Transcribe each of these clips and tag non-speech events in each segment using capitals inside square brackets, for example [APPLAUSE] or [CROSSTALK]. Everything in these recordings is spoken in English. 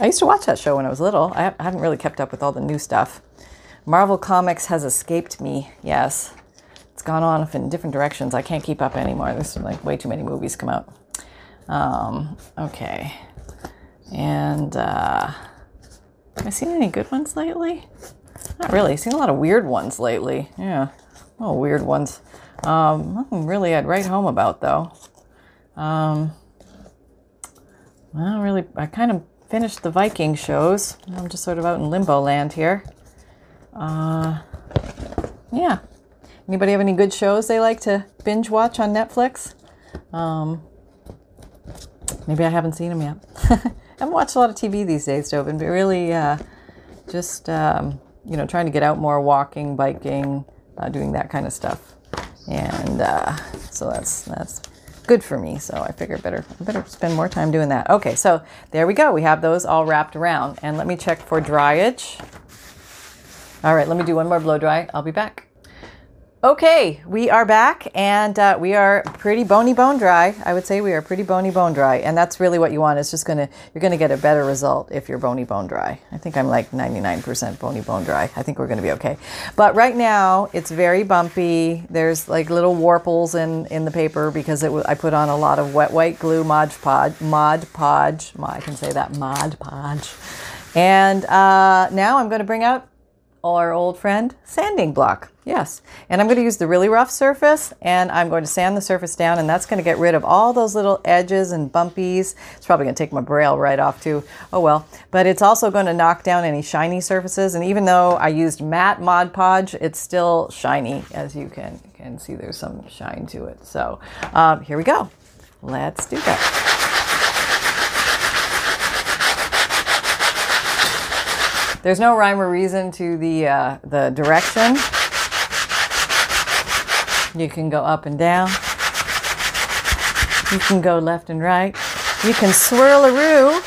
I used to watch that show when I was little. I haven't really kept up with all the new stuff. Marvel Comics has escaped me. Yes, it's gone on in different directions. I can't keep up anymore. There's like way too many movies come out. Um, okay, and uh, have I seen any good ones lately? Not really. I've seen a lot of weird ones lately. Yeah, oh weird ones. Um, nothing really I'd write home about though. Um, well, really, I kind of finished the Viking shows. I'm just sort of out in limbo land here. Uh, yeah. Anybody have any good shows they like to binge watch on Netflix? Um, maybe I haven't seen them yet. I [LAUGHS] haven't watched a lot of TV these days, though. Been really uh, just um, you know trying to get out more, walking, biking, uh, doing that kind of stuff, and uh, so that's that's good for me. So I figure better better spend more time doing that. Okay, so there we go. We have those all wrapped around, and let me check for dryage. All right, let me do one more blow dry. I'll be back. Okay, we are back and uh, we are pretty bony bone dry. I would say we are pretty bony bone dry, and that's really what you want. It's just gonna you're gonna get a better result if you're bony bone dry. I think I'm like 99% bony bone dry. I think we're gonna be okay. But right now it's very bumpy. There's like little warples in in the paper because it I put on a lot of wet white glue Mod Podge Mod Podge. I can say that Mod Podge. And uh, now I'm to bring out our old friend sanding block. Yes. And I'm going to use the really rough surface and I'm going to sand the surface down and that's going to get rid of all those little edges and bumpies. It's probably going to take my braille right off too. Oh well. But it's also going to knock down any shiny surfaces. And even though I used matte Mod Podge, it's still shiny as you can, can see there's some shine to it. So um, here we go. Let's do that. There's no rhyme or reason to the, uh, the direction. You can go up and down. You can go left and right. You can swirl a roo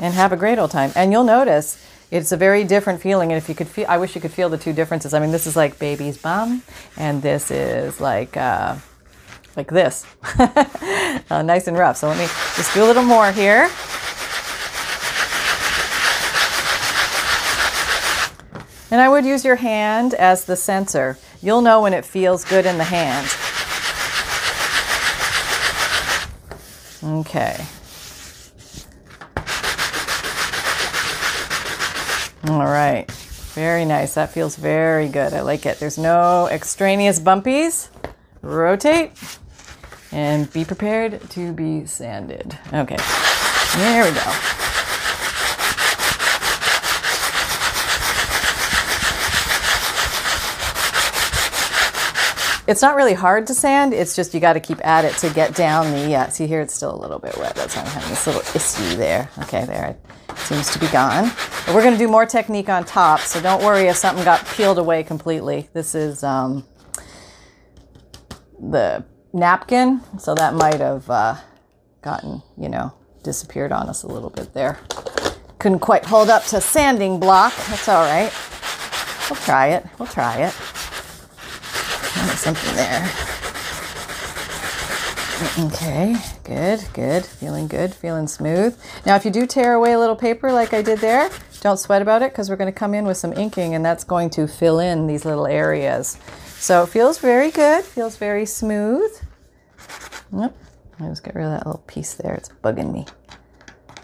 and have a great old time. And you'll notice it's a very different feeling. And if you could feel, I wish you could feel the two differences. I mean, this is like baby's bum, and this is like, uh, like this, [LAUGHS] uh, nice and rough. So let me just do a little more here. And I would use your hand as the sensor. You'll know when it feels good in the hand. Okay. All right. Very nice. That feels very good. I like it. There's no extraneous bumpies. Rotate and be prepared to be sanded. Okay. There we go. It's not really hard to sand. It's just you got to keep at it to get down the. Yeah, see here, it's still a little bit wet. That's why I'm having this little issue there. Okay, there it seems to be gone. But we're going to do more technique on top, so don't worry if something got peeled away completely. This is um, the napkin, so that might have uh, gotten, you know, disappeared on us a little bit there. Couldn't quite hold up to sanding block. That's all right. We'll try it. We'll try it something there. Okay, good, good. Feeling good, feeling smooth. Now, if you do tear away a little paper like I did there, don't sweat about it because we're going to come in with some inking and that's going to fill in these little areas. So it feels very good, feels very smooth. Yep, I just get rid of that little piece there. It's bugging me.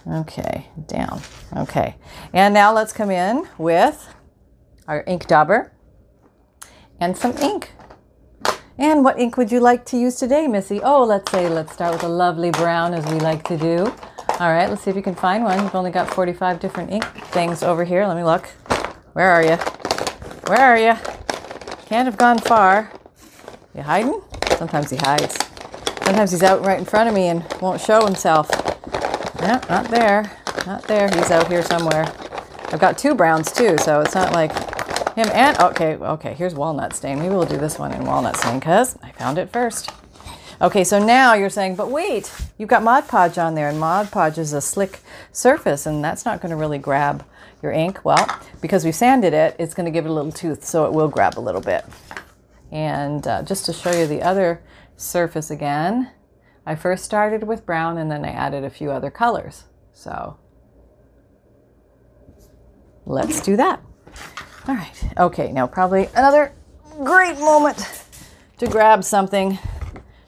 Okay, down. Okay, and now let's come in with our ink dauber and some ink. And what ink would you like to use today, Missy? Oh, let's say, let's start with a lovely brown as we like to do. All right, let's see if you can find one. You've only got 45 different ink things over here. Let me look. Where are you? Where are you? Can't have gone far. You hiding? Sometimes he hides. Sometimes he's out right in front of me and won't show himself. Yeah, not there. Not there. He's out here somewhere. I've got two browns too, so it's not like him and, okay, okay, here's walnut stain. Maybe we'll do this one in walnut stain because I found it first. Okay, so now you're saying, but wait, you've got Mod Podge on there, and Mod Podge is a slick surface, and that's not going to really grab your ink. Well, because we sanded it, it's going to give it a little tooth, so it will grab a little bit. And uh, just to show you the other surface again, I first started with brown, and then I added a few other colors. So let's do that. All right. Okay, now probably another great moment to grab something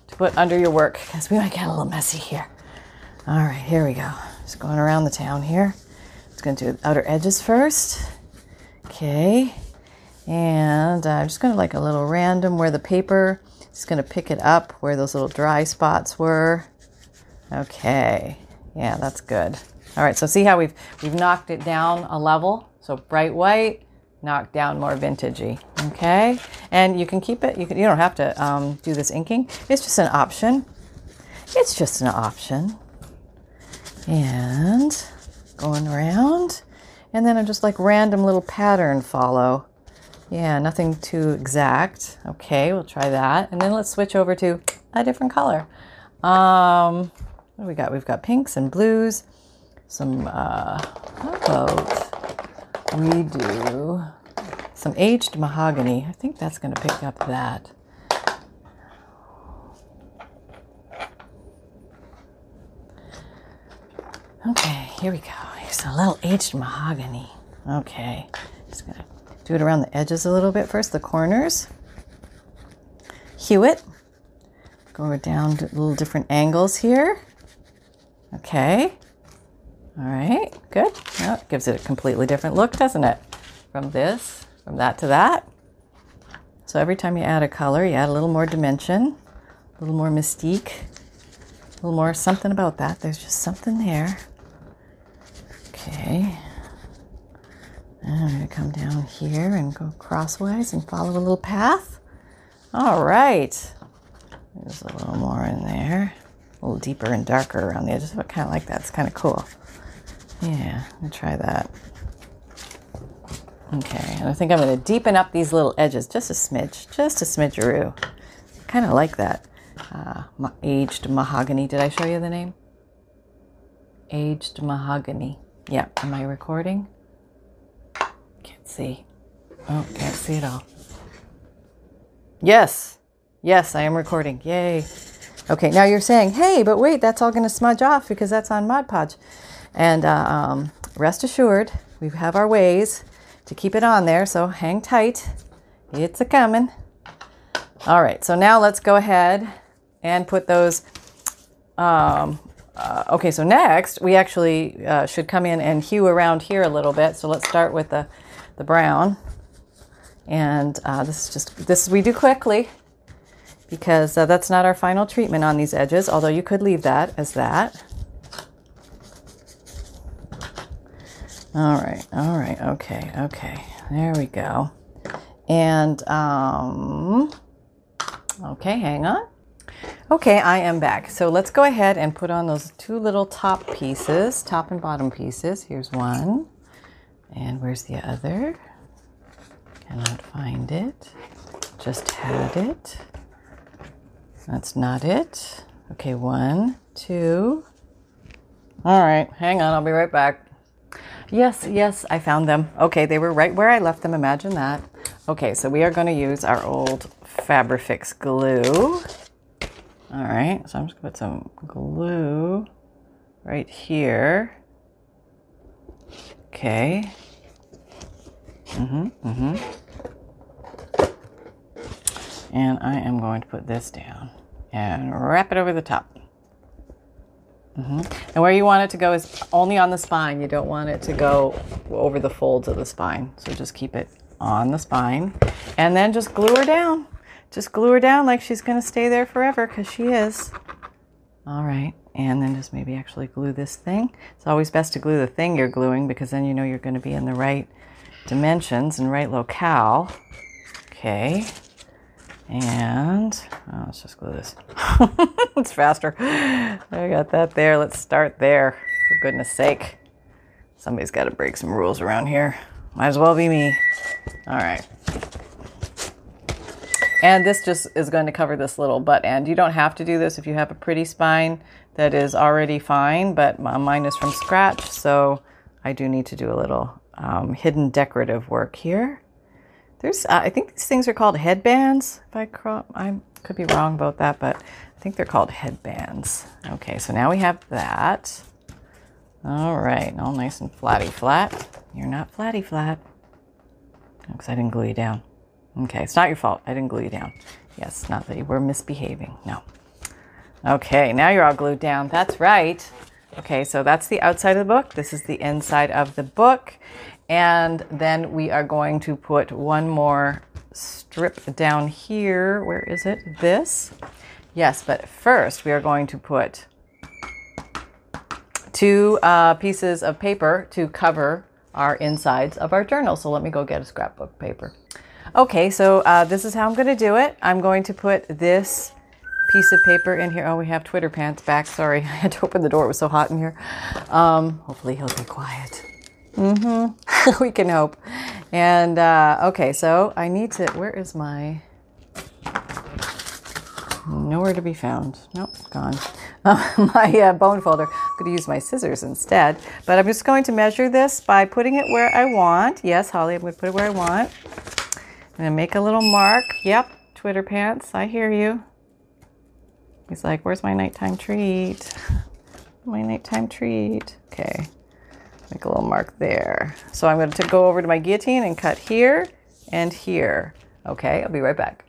to put under your work because we might get a little messy here. All right, here we go. Just going around the town here. It's going to do the outer edges first. Okay. And I'm just going to like a little random where the paper, just going to pick it up where those little dry spots were. Okay. Yeah, that's good. All right, so see how we've we've knocked it down a level. So bright white, knocked down more vintagey. Okay, and you can keep it. You can. You don't have to um, do this inking. It's just an option. It's just an option. And going around, and then I'm just like random little pattern follow. Yeah, nothing too exact. Okay, we'll try that, and then let's switch over to a different color. Um, what do we got? We've got pinks and blues. Some, uh, about we do some aged mahogany? I think that's going to pick up that. Okay, here we go. Here's a little aged mahogany. Okay, just going to do it around the edges a little bit first, the corners. Hew it. Go down to little different angles here. Okay. All right, good. Well, it gives it a completely different look, doesn't it? From this, from that to that. So every time you add a color, you add a little more dimension, a little more mystique, a little more something about that. There's just something there. Okay. And I'm going to come down here and go crosswise and follow a little path. All right. There's a little more in there a little deeper and darker around the edges. I kind of like that. It's kind of cool. Yeah, gonna try that. Okay, and I think I'm gonna deepen up these little edges just a smidge, just a smidgeroo. Kind of like that. Uh, aged mahogany. Did I show you the name? Aged mahogany. Yeah. Am I recording? Can't see. Oh, can't see it all. Yes. Yes, I am recording. Yay. Okay, now you're saying, hey, but wait, that's all going to smudge off because that's on Mod Podge. And uh, um, rest assured, we have our ways to keep it on there, so hang tight. It's a coming. All right, so now let's go ahead and put those. Um, uh, okay, so next we actually uh, should come in and hew around here a little bit. So let's start with the, the brown. And uh, this is just, this we do quickly because uh, that's not our final treatment on these edges, although you could leave that as that. All right, all right, okay, okay. There we go. And, um, okay, hang on. Okay, I am back. So let's go ahead and put on those two little top pieces, top and bottom pieces. Here's one. And where's the other? Cannot find it. Just had it. That's not it. Okay, one, two. All right, hang on, I'll be right back. Yes, yes, I found them. Okay, they were right where I left them. Imagine that. Okay, so we are going to use our old Fabrifix glue. All right, so I'm just going to put some glue right here. Okay. Mm-hmm, mm-hmm. And I am going to put this down and wrap it over the top. Mm-hmm. And where you want it to go is only on the spine. You don't want it to go over the folds of the spine. So just keep it on the spine and then just glue her down. Just glue her down like she's going to stay there forever because she is. All right. And then just maybe actually glue this thing. It's always best to glue the thing you're gluing because then you know you're going to be in the right dimensions and right locale. Okay. And oh, let's just glue this. [LAUGHS] it's faster. I got that there. Let's start there. For goodness sake. Somebody's got to break some rules around here. Might as well be me. All right. And this just is going to cover this little butt end. You don't have to do this if you have a pretty spine that is already fine, but mine is from scratch, so I do need to do a little um, hidden decorative work here. There's, uh, I think these things are called headbands. If I, cro- I could be wrong about that, but I think they're called headbands. Okay, so now we have that. All right, all nice and flatty flat. You're not flatty flat. Because I didn't glue you down. Okay, it's not your fault. I didn't glue you down. Yes, not that you were misbehaving. No. Okay, now you're all glued down. That's right. Okay, so that's the outside of the book. This is the inside of the book. And then we are going to put one more strip down here. Where is it? This? Yes, but first we are going to put two uh, pieces of paper to cover our insides of our journal. So let me go get a scrapbook paper. Okay, so uh, this is how I'm going to do it. I'm going to put this piece of paper in here. Oh, we have Twitter pants back. Sorry, [LAUGHS] I had to open the door. It was so hot in here. Um, hopefully he'll be quiet. Mm-hmm. [LAUGHS] we can hope. And uh, okay, so I need to. Where is my? Nowhere to be found. Nope, gone. [LAUGHS] Uh, my uh, bone folder. I'm going to use my scissors instead. But I'm just going to measure this by putting it where I want. Yes, Holly, I'm going to put it where I want. I'm going to make a little mark. Yep, Twitter pants. I hear you. He's like, where's my nighttime treat? [LAUGHS] My nighttime treat. Okay. Make a little mark there. So I'm going to go over to my guillotine and cut here and here. Okay, I'll be right back.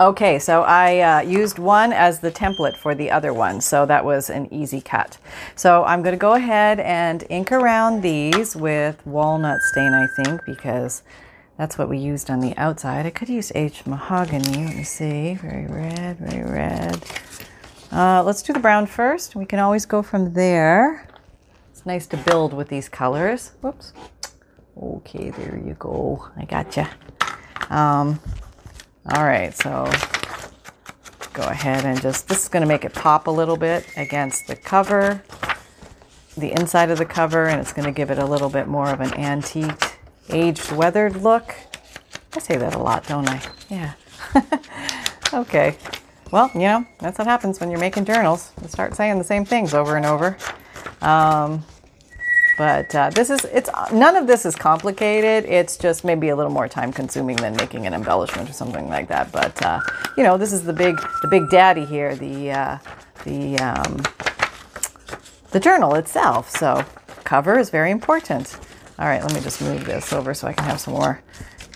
Okay, so I uh, used one as the template for the other one, so that was an easy cut. So I'm going to go ahead and ink around these with walnut stain, I think, because that's what we used on the outside. I could use aged mahogany. Let me see. Very red, very red. Uh, let's do the brown first. We can always go from there. It's nice to build with these colors. Whoops. Okay, there you go. I gotcha. Um, all right, so go ahead and just, this is going to make it pop a little bit against the cover, the inside of the cover, and it's going to give it a little bit more of an antique, aged, weathered look. I say that a lot, don't I? Yeah. [LAUGHS] okay. Well, you know, that's what happens when you're making journals. You start saying the same things over and over. Um, but uh, this is it's none of this is complicated. It's just maybe a little more time consuming than making an embellishment or something like that. But uh, you know, this is the big the big daddy here, the uh, the um, the journal itself. So cover is very important. All right, let me just move this over so I can have some more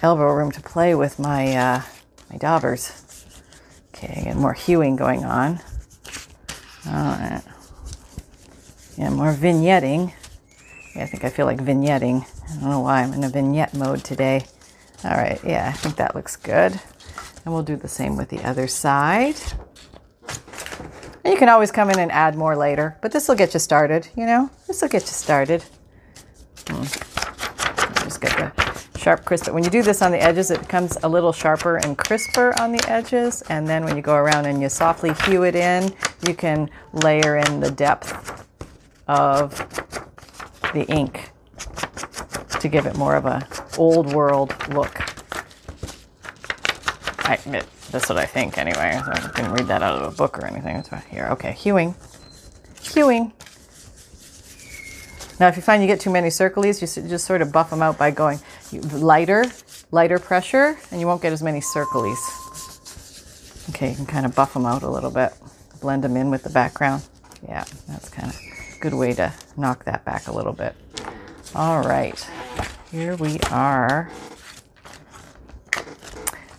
elbow room to play with my uh, my daubers. Okay, and more hewing going on. All right. Yeah, more vignetting. Yeah, I think I feel like vignetting. I don't know why I'm in a vignette mode today. All right, yeah, I think that looks good. And we'll do the same with the other side. And you can always come in and add more later, but this will get you started, you know? This will get you started. Hmm. Just get the sharp crisp. When you do this on the edges, it becomes a little sharper and crisper on the edges. And then when you go around and you softly hew it in, you can layer in the depth of the ink to give it more of a old world look. I, that's what I think anyway. I didn't read that out of a book or anything. That's right here. Okay, hewing. Hewing. Now, if you find you get too many circles, you just sort of buff them out by going lighter, lighter pressure, and you won't get as many circles. Okay, you can kind of buff them out a little bit, blend them in with the background. Yeah, that's kind of good way to knock that back a little bit. All right, here we are.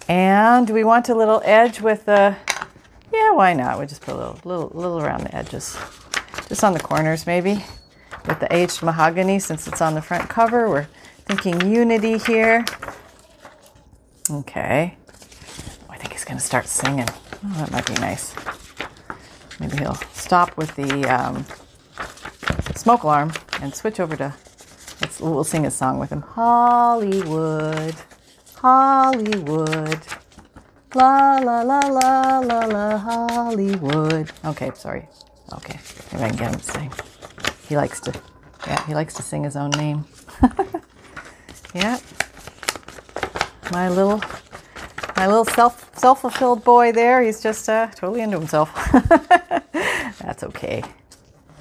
And we want a little edge with the, yeah, why not? We just put a little, little, little around the edges, just on the corners maybe, with the aged mahogany since it's on the front cover. We're thinking unity here. Okay. Oh, I think he's going to start singing. Oh, that might be nice. Maybe he'll stop with the um, smoke alarm and switch over to let's we'll sing a song with him. Hollywood, Hollywood, la la la la la la Hollywood. Okay, sorry. Okay, maybe I can get him to sing. He likes to, yeah, he likes to sing his own name. [LAUGHS] yeah, my little, my little self self fulfilled boy there. He's just uh, totally into himself. [LAUGHS] That's okay.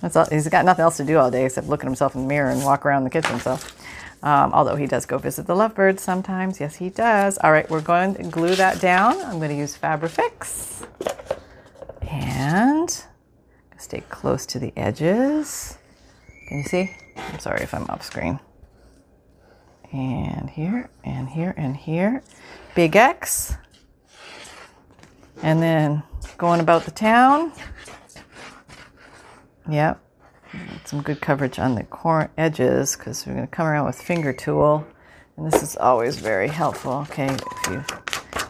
That's all, he's got nothing else to do all day except look at himself in the mirror and walk around the kitchen. So, um, although he does go visit the lovebirds sometimes, yes, he does. All right, we're going to glue that down. I'm going to use Fabrifix and stay close to the edges. Can you see? I'm sorry if I'm off screen. And here, and here, and here. Big X. And then going about the town. Yep. Some good coverage on the cor- edges because we're going to come around with finger tool. And this is always very helpful. Okay, if you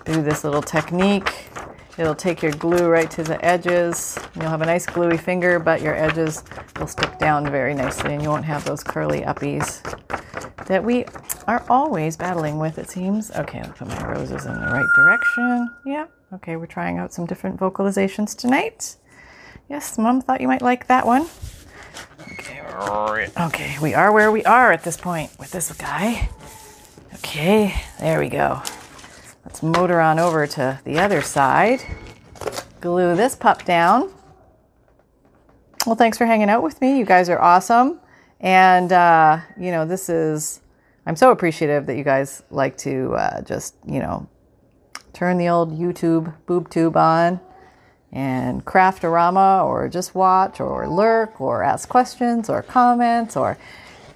do this little technique, it'll take your glue right to the edges. You'll have a nice gluey finger, but your edges will stick down very nicely and you won't have those curly uppies that we are always battling with, it seems. Okay, I'll put my roses in the right direction. Yeah, okay, we're trying out some different vocalizations tonight. Yes, Mom thought you might like that one. Okay, okay, we are where we are at this point with this guy. Okay, there we go. Let's motor on over to the other side. Glue this pup down. Well, thanks for hanging out with me. You guys are awesome. And, uh, you know, this is, I'm so appreciative that you guys like to uh, just, you know, turn the old YouTube boob tube on and craft a rama or just watch or lurk or ask questions or comments or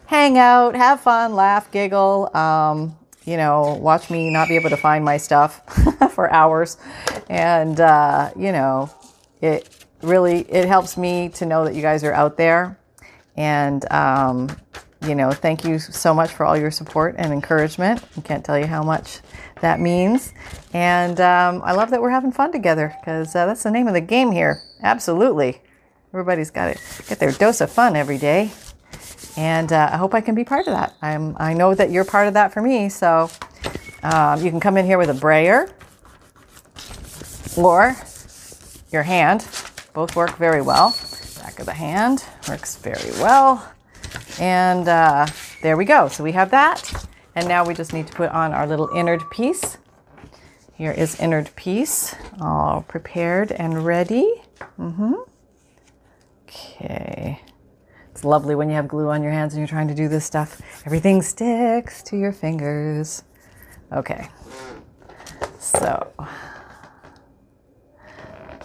hang out, have fun, laugh, giggle. Um, you know, watch me not be able to find my stuff [LAUGHS] for hours. And, uh, you know, it really, it helps me to know that you guys are out there. And, um, you know, thank you so much for all your support and encouragement. I can't tell you how much that means. And um, I love that we're having fun together because uh, that's the name of the game here. Absolutely. Everybody's got to get their dose of fun every day and uh, I hope I can be part of that. I'm, I know that you're part of that for me. So um, you can come in here with a brayer or your hand. Both work very well. Back of the hand works very well. And uh, there we go. So we have that. And now we just need to put on our little innard piece. Here is innard piece, all prepared and ready. Mm-hmm. Okay. It's lovely when you have glue on your hands and you're trying to do this stuff. Everything sticks to your fingers. Okay. So,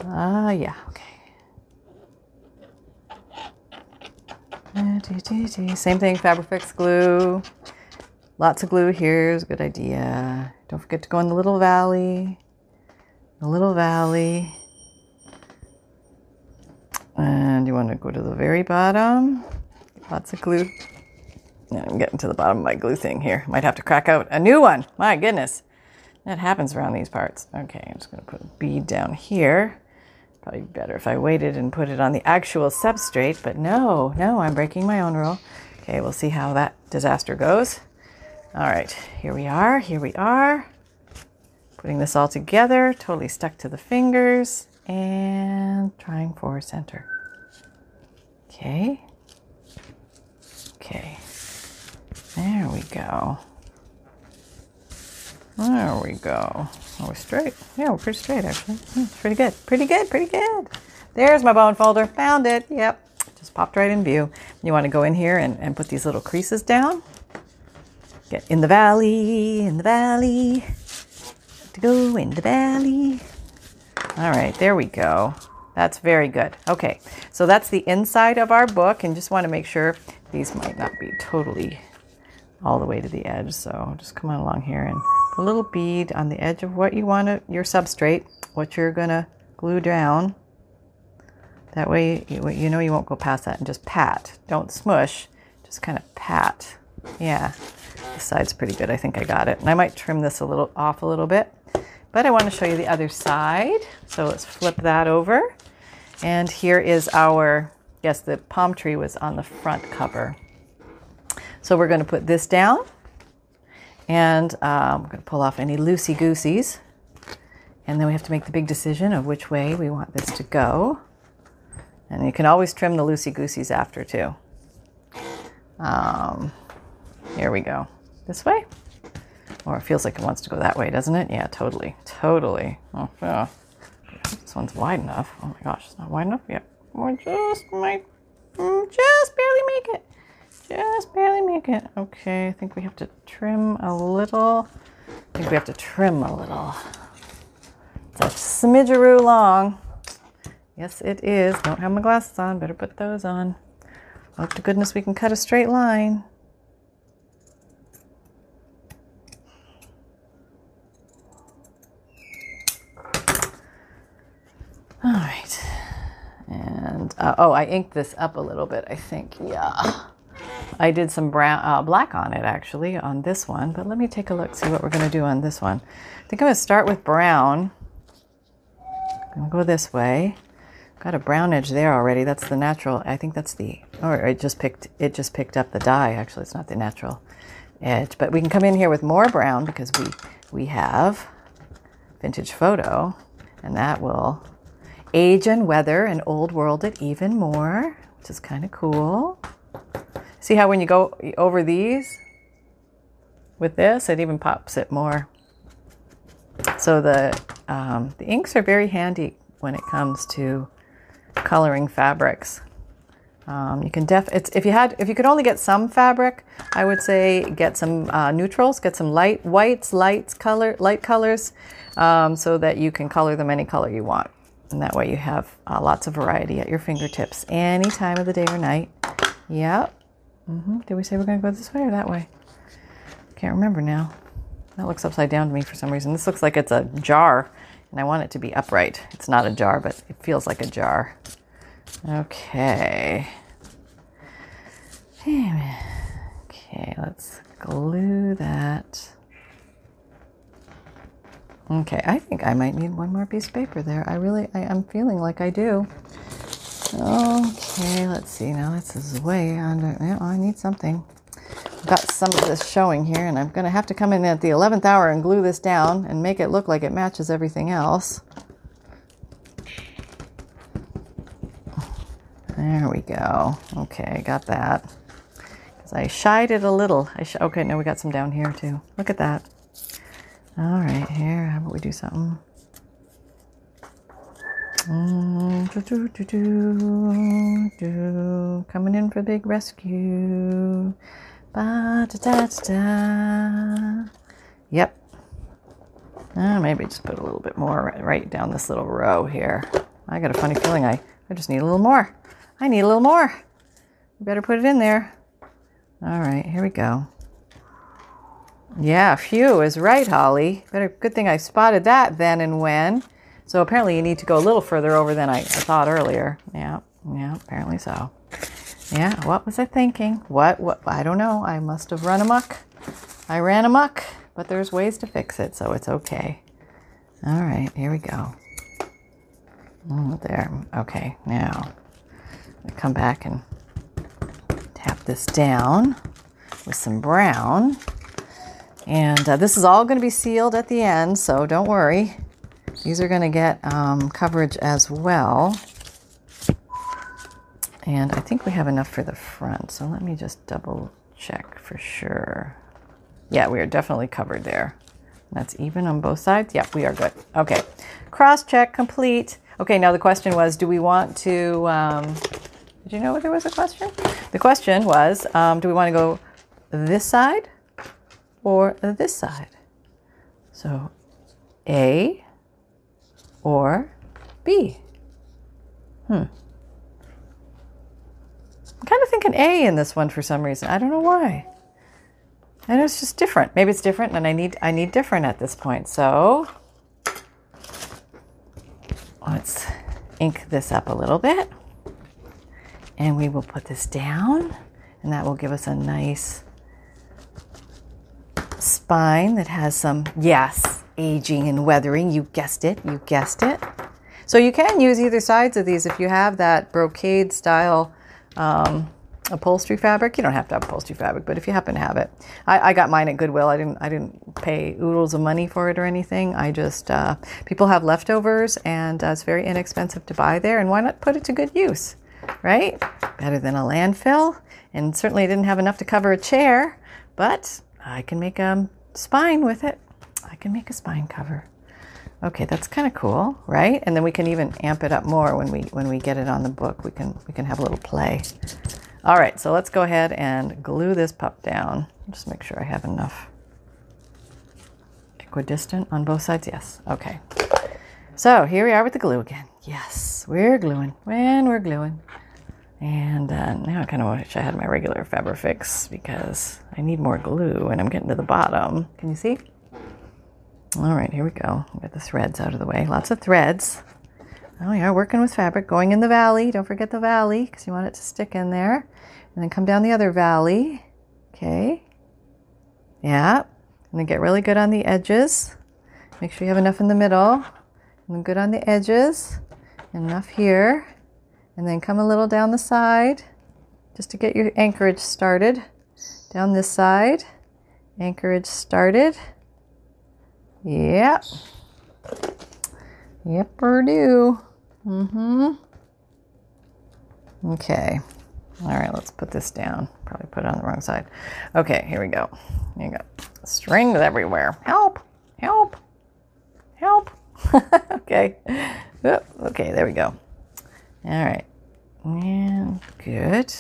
ah, uh, yeah, okay. [LAUGHS] Same thing, Fabrifix glue. Lots of glue here is a good idea. Don't forget to go in the little valley. The little valley. And you want to go to the very bottom. Lots of glue. I'm getting to the bottom of my glue thing here. Might have to crack out a new one. My goodness. That happens around these parts. Okay, I'm just going to put a bead down here. Probably better if I waited and put it on the actual substrate, but no, no, I'm breaking my own rule. Okay, we'll see how that disaster goes. All right, here we are, here we are. Putting this all together, totally stuck to the fingers and trying for center. Okay. Okay. There we go. There we go. Are we straight? Yeah, we're pretty straight actually. Hmm, pretty good. Pretty good. Pretty good. There's my bone folder. Found it. Yep. Just popped right in view. You want to go in here and, and put these little creases down. Get in the valley, in the valley. To go in the valley. All right, there we go. That's very good. Okay, so that's the inside of our book, and just want to make sure these might not be totally all the way to the edge. So just come on along here and a little bead on the edge of what you want your substrate, what you're going to glue down. That way, you, you know you won't go past that and just pat. Don't smush, just kind of pat. Yeah, this side's pretty good. I think I got it. And I might trim this a little off a little bit. But I want to show you the other side. So let's flip that over. And here is our, yes, the palm tree was on the front cover. So we're going to put this down. And um, we're going to pull off any loosey-gooseys. And then we have to make the big decision of which way we want this to go. And you can always trim the loosey-gooseys after too. Um, here we go. This way. Or it feels like it wants to go that way, doesn't it? Yeah, totally. Totally. Oh, yeah. This one's wide enough. Oh my gosh, it's not wide enough yet. We just might, mm, just barely make it. Just barely make it. Okay, I think we have to trim a little. I think we have to trim a little. It's a smidgeroo long. Yes, it is. Don't have my glasses on. Better put those on. Hope to goodness we can cut a straight line. All right. And, uh, oh, I inked this up a little bit, I think. Yeah. I did some brown, uh, black on it actually on this one, but let me take a look, see what we're going to do on this one. I think I'm going to start with brown. I'm going to go this way. Got a brown edge there already. That's the natural. I think that's the, or it just picked, it just picked up the dye. Actually, it's not the natural edge, but we can come in here with more brown because we, we have vintage photo and that will age and weather and old world it even more, which is kind of cool. See how when you go over these with this, it even pops it more. So the, um, the inks are very handy when it comes to coloring fabrics. Um, you can def it's if you had if you could only get some fabric, I would say get some uh, neutrals, get some light whites, lights, color, light colors, um, so that you can color them any color you want, and that way you have uh, lots of variety at your fingertips any time of the day or night. Yep. Mm-hmm. Did we say we're going to go this way or that way? Can't remember now. That looks upside down to me for some reason. This looks like it's a jar and I want it to be upright. It's not a jar, but it feels like a jar. Okay. Okay, let's glue that. Okay, I think I might need one more piece of paper there. I really, I, am feeling like I do. Okay, let's see. Now this is way under. Yeah, I need something got some of this showing here and I'm going to have to come in at the 11th hour and glue this down and make it look like it matches everything else. There we go. Okay, got that. Because I shied it a little. I sh okay, now we got some down here too. Look at that. All right, here, how about we do something? Mm, Coming in for a big rescue. Ba, da, da, da, Yep. Uh, maybe just put a little bit more right down this little row here. I got a funny feeling I, I just need a little more. I need a little more. Better put it in there. All right, here we go. Yeah, phew is right, Holly. Better good thing I spotted that then and when. So apparently you need to go a little further over than I, I thought earlier. Yeah, yeah, apparently so. Yeah, what was I thinking? What, what? I don't know. I must have run amok. I ran amok, but there's ways to fix it, so it's okay. All right, here we go. Oh, there. Okay, now come back and tap this down with some brown. And uh, this is all going to be sealed at the end, so don't worry. These are going to get um, coverage as well. And I think we have enough for the front. So let me just double check for sure. Yeah, we are definitely covered there. That's even on both sides. Yep, we are good. Okay, cross check complete. Okay, now the question was, do we want to, um, did you know there was a question? The question was, um, do we want to go this side or this side? So A or B? Hmm. I'm kind of thinking A in this one for some reason. I don't know why. And it's just different. Maybe it's different and I need I need different at this point. So let's ink this up a little bit. And we will put this down and that will give us a nice spine that has some yes, aging and weathering. You guessed it. You guessed it. So you can use either sides of these if you have that brocade style um, upholstery fabric. You don't have to have upholstery fabric, but if you happen to have it, I, I, got mine at Goodwill. I didn't I didn't pay oodles of money for it or anything. I just uh, people have leftovers, and uh, it's very inexpensive to buy there. And why not put it to good use, right? Better than a landfill. And certainly, I didn't have enough to cover a chair, but I can make a spine with it. I can make a spine cover. Okay, that's kind of cool, right? And then we can even amp it up more when we when we get it on the book. We can we can have a little play. All right, so let's go ahead and glue this pup down. Just make sure I have enough equidistant on both sides. Yes. Okay. So here we are with the glue again. Yes, we're gluing. And we're gluing. And uh, now I kind of wish I had my regular Fabrifix because I need more glue and I'm getting to the bottom. Can you see? All right, here we go. Get the threads out of the way. Lots of threads. Oh, yeah, working with fabric. Going in the valley. Don't forget the valley because you want it to stick in there. And then come down the other valley. Okay. Yeah. And then get really good on the edges. Make sure you have enough in the middle. And good on the edges. Enough here. And then come a little down the side just to get your anchorage started. Down this side. Anchorage started. Yep. Yep, or do. Mm-hmm. Okay. All right, let's put this down. Probably put it on the wrong side. Okay, here we go. Here you go. Strings everywhere. Help! Help! Help! [LAUGHS] okay. Okay, there we go. All right. And good.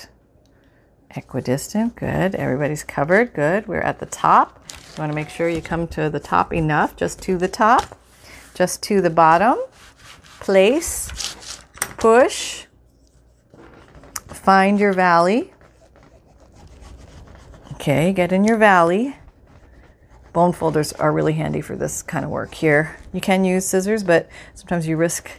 Equidistant, good. Everybody's covered, good. We're at the top. You want to make sure you come to the top enough, just to the top, just to the bottom. Place, push, find your valley. Okay, get in your valley. Bone folders are really handy for this kind of work here. You can use scissors, but sometimes you risk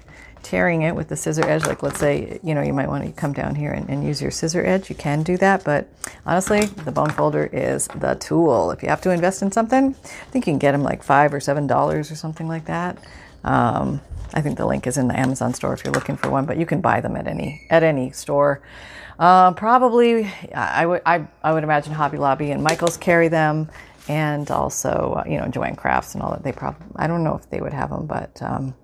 tearing it with the scissor edge. Like let's say, you know, you might want to come down here and, and use your scissor edge. You can do that, but honestly, the bone folder is the tool. If you have to invest in something, I think you can get them like five or seven dollars or something like that. Um, I think the link is in the Amazon store if you're looking for one, but you can buy them at any at any store. Uh, probably, I would I, I would imagine Hobby Lobby and Michaels carry them, and also uh, you know Joann Crafts and all that. They probably I don't know if they would have them, but um,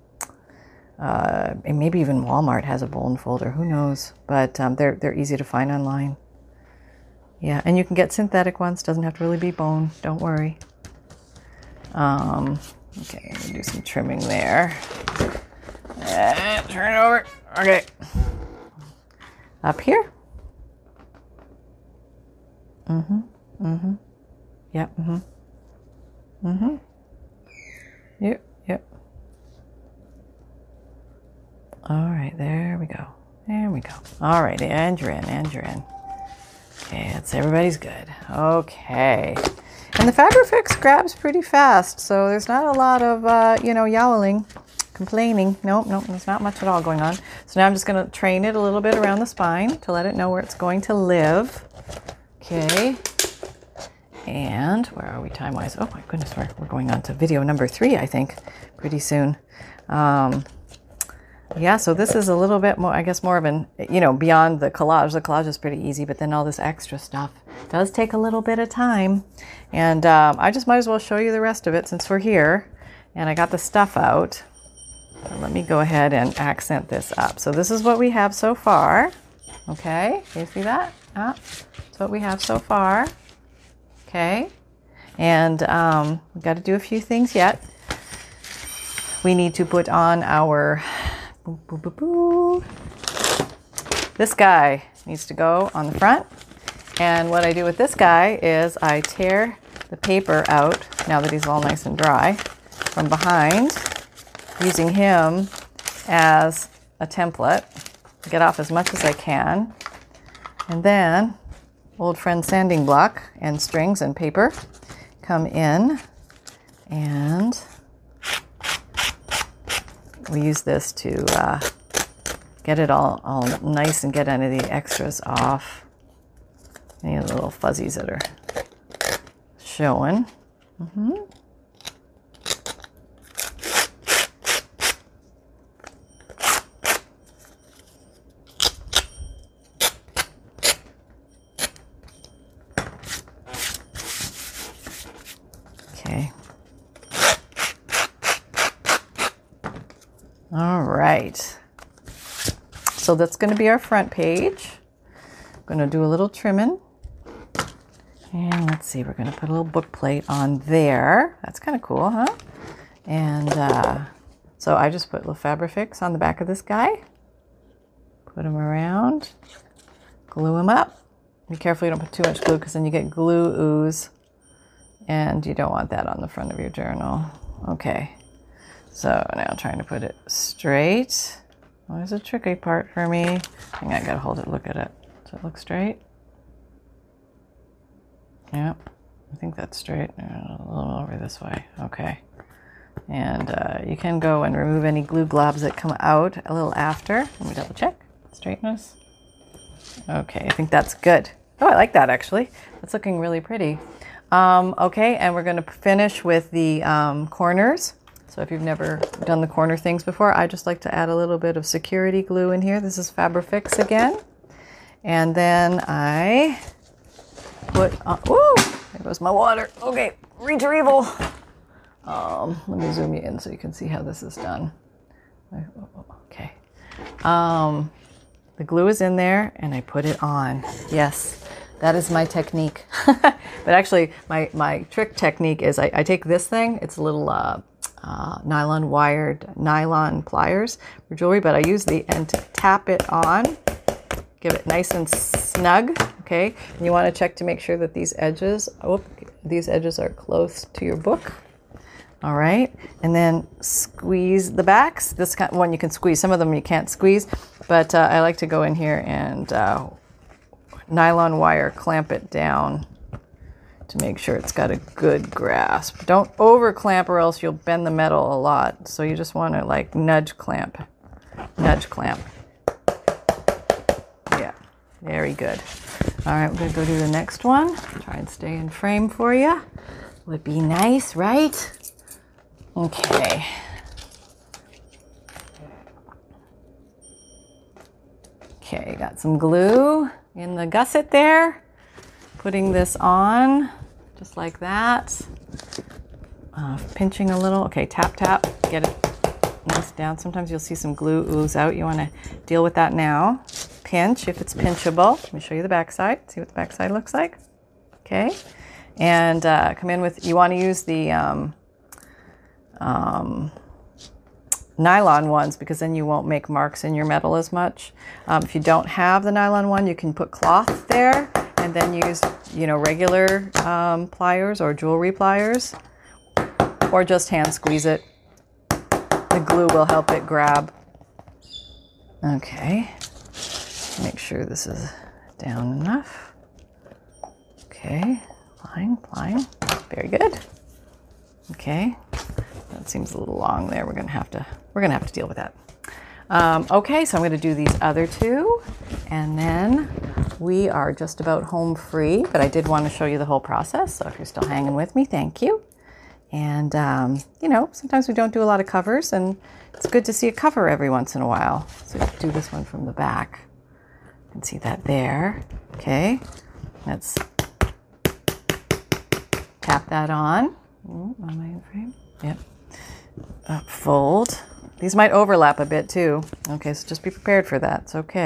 uh, and maybe even Walmart has a bone folder. Who knows? But um, they're they're easy to find online. Yeah, and you can get synthetic ones. Doesn't have to really be bone. Don't worry. Um, okay, I'm gonna do some trimming there. Turn it over. Okay. Up here. Mm-hmm. Mm-hmm. Yep. Mm-hmm. Mm-hmm. Yep. Yep. All right, there we go. There we go. All right, and you're in, and you're in. Okay, that's everybody's good. Okay. And the Fabrifix grabs pretty fast, so there's not a lot of, uh, you know, yowling, complaining. Nope, nope, there's not much at all going on. So now I'm just going to train it a little bit around the spine to let it know where it's going to live. Okay. And where are we time wise? Oh my goodness, we're, we're going on to video number three, I think, pretty soon. Um, yeah, so this is a little bit more, I guess, more of an, you know, beyond the collage. The collage is pretty easy, but then all this extra stuff does take a little bit of time. And um, I just might as well show you the rest of it since we're here. And I got the stuff out. let me go ahead and accent this up. So this is what we have so far. Okay, you see that? Ah, that's what we have so far. Okay, and um, we've got to do a few things yet. We need to put on our Boo, boo, boo, boo. This guy needs to go on the front. And what I do with this guy is I tear the paper out, now that he's all nice and dry, from behind, using him as a template. Get off as much as I can. And then old friend sanding block and strings and paper come in and we use this to uh, get it all, all nice and get any of the extras off. Any of the little fuzzies that are showing. Mm-hmm. right. So that's going to be our front page. I'm going to do a little trimming. And let's see, we're going to put a little book plate on there. That's kind of cool, huh? And uh, so I just put little Fabrifix on the back of this guy. Put him around. Glue him up. Be careful you don't put too much glue because then you get glue ooze. And you don't want that on the front of your journal. Okay. So now trying to put it straight. Always a tricky part for me. I think I gotta hold it, look at it. Does it look straight? Yep, I think that's straight. A little over this way. Okay. And uh, you can go and remove any glue globs that come out a little after. Let me double check. Straightness. Okay, I think that's good. Oh, I like that actually. That's looking really pretty. Um, okay, and we're going to finish with the um, corners. So if you've never done the corner things before, I just like to add a little bit of security glue in here. This is Fabrifix again. And then I put, on, woo, there goes my water. Okay, retrieval. Um, let me zoom you in so you can see how this is done. Okay. Um, the glue is in there and I put it on. Yes, that is my technique. [LAUGHS] but actually, my, my trick technique is I, I take this thing, it's a little uh, uh, nylon wired nylon pliers for jewelry, but I use the end to tap it on, give it nice and snug. Okay, and you want to check to make sure that these edges, oh, these edges are close to your book. All right, and then squeeze the backs. This one you can squeeze. Some of them you can't squeeze, but uh, I like to go in here and uh, nylon wire clamp it down to make sure it's got a good grasp. Don't over clamp or else you'll bend the metal a lot. So you just want to like nudge clamp, nudge clamp. Yeah, very good. All right, we're gonna go do the next one. Try and stay in frame for you. Would be nice, right? Okay. Okay, got some glue in the gusset there. Putting this on just like that. Uh, pinching a little. Okay, tap, tap. Get it nice down. Sometimes you'll see some glue ooze out. You want to deal with that now. Pinch if it's pinchable. Let me show you the back side. See what the back side looks like. Okay. And uh, come in with, you want to use the um, um, nylon ones because then you won't make marks in your metal as much. Um, if you don't have the nylon one, you can put cloth there and then use, you know, regular um, pliers or jewelry pliers or just hand squeeze it. The glue will help it grab. Okay, make sure this is down enough. Okay, applying, applying, very good. Okay, that seems a little long there. We're gonna have to we're gonna have to deal with that. Um, okay, so I'm gonna do these other two, and then we are just about home free. But I did want to show you the whole process. So if you're still hanging with me, thank you. And um, you know, sometimes we don't do a lot of covers, and it's good to see a cover every once in a while. So do this one from the back. You can see that there. Okay, let's tap that on. Ooh, frame? Yep. Uh, fold. These might overlap a bit too. Okay, so just be prepared for that. It's okay.